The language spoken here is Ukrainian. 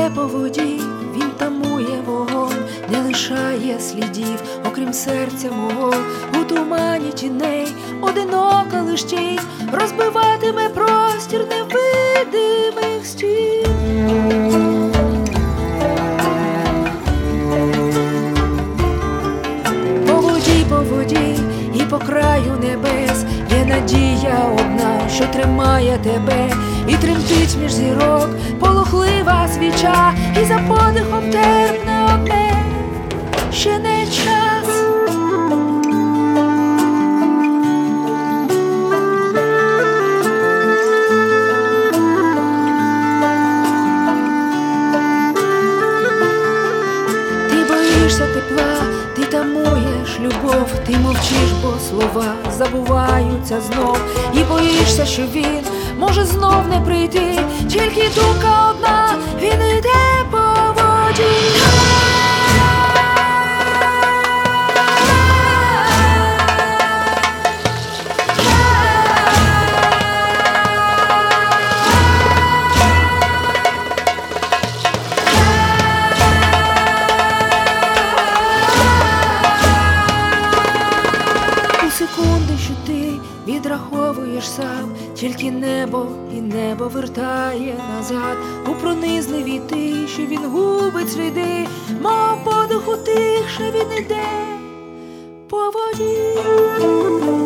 Йде по воді, він тамує вогонь, не лишає слідів, окрім серця мого, у тумані тіней, одинока лиш розбиватиме простір невидимих стін. По воді по воді і по краю небес є надія одна, що тримає тебе, і тремтить між зірок за подихом терпне одне, ще не час. Ти боїшся тепла, ти тамуєш любов, ти мовчиш, бо слова забуваються знов, і боїшся, що він може знов не прийти, тільки думка одна, секунди, що ти відраховуєш сам, тільки небо і небо вертає назад. У пронизливій тиші він губить сліди, мов подиху тихше він іде по воді.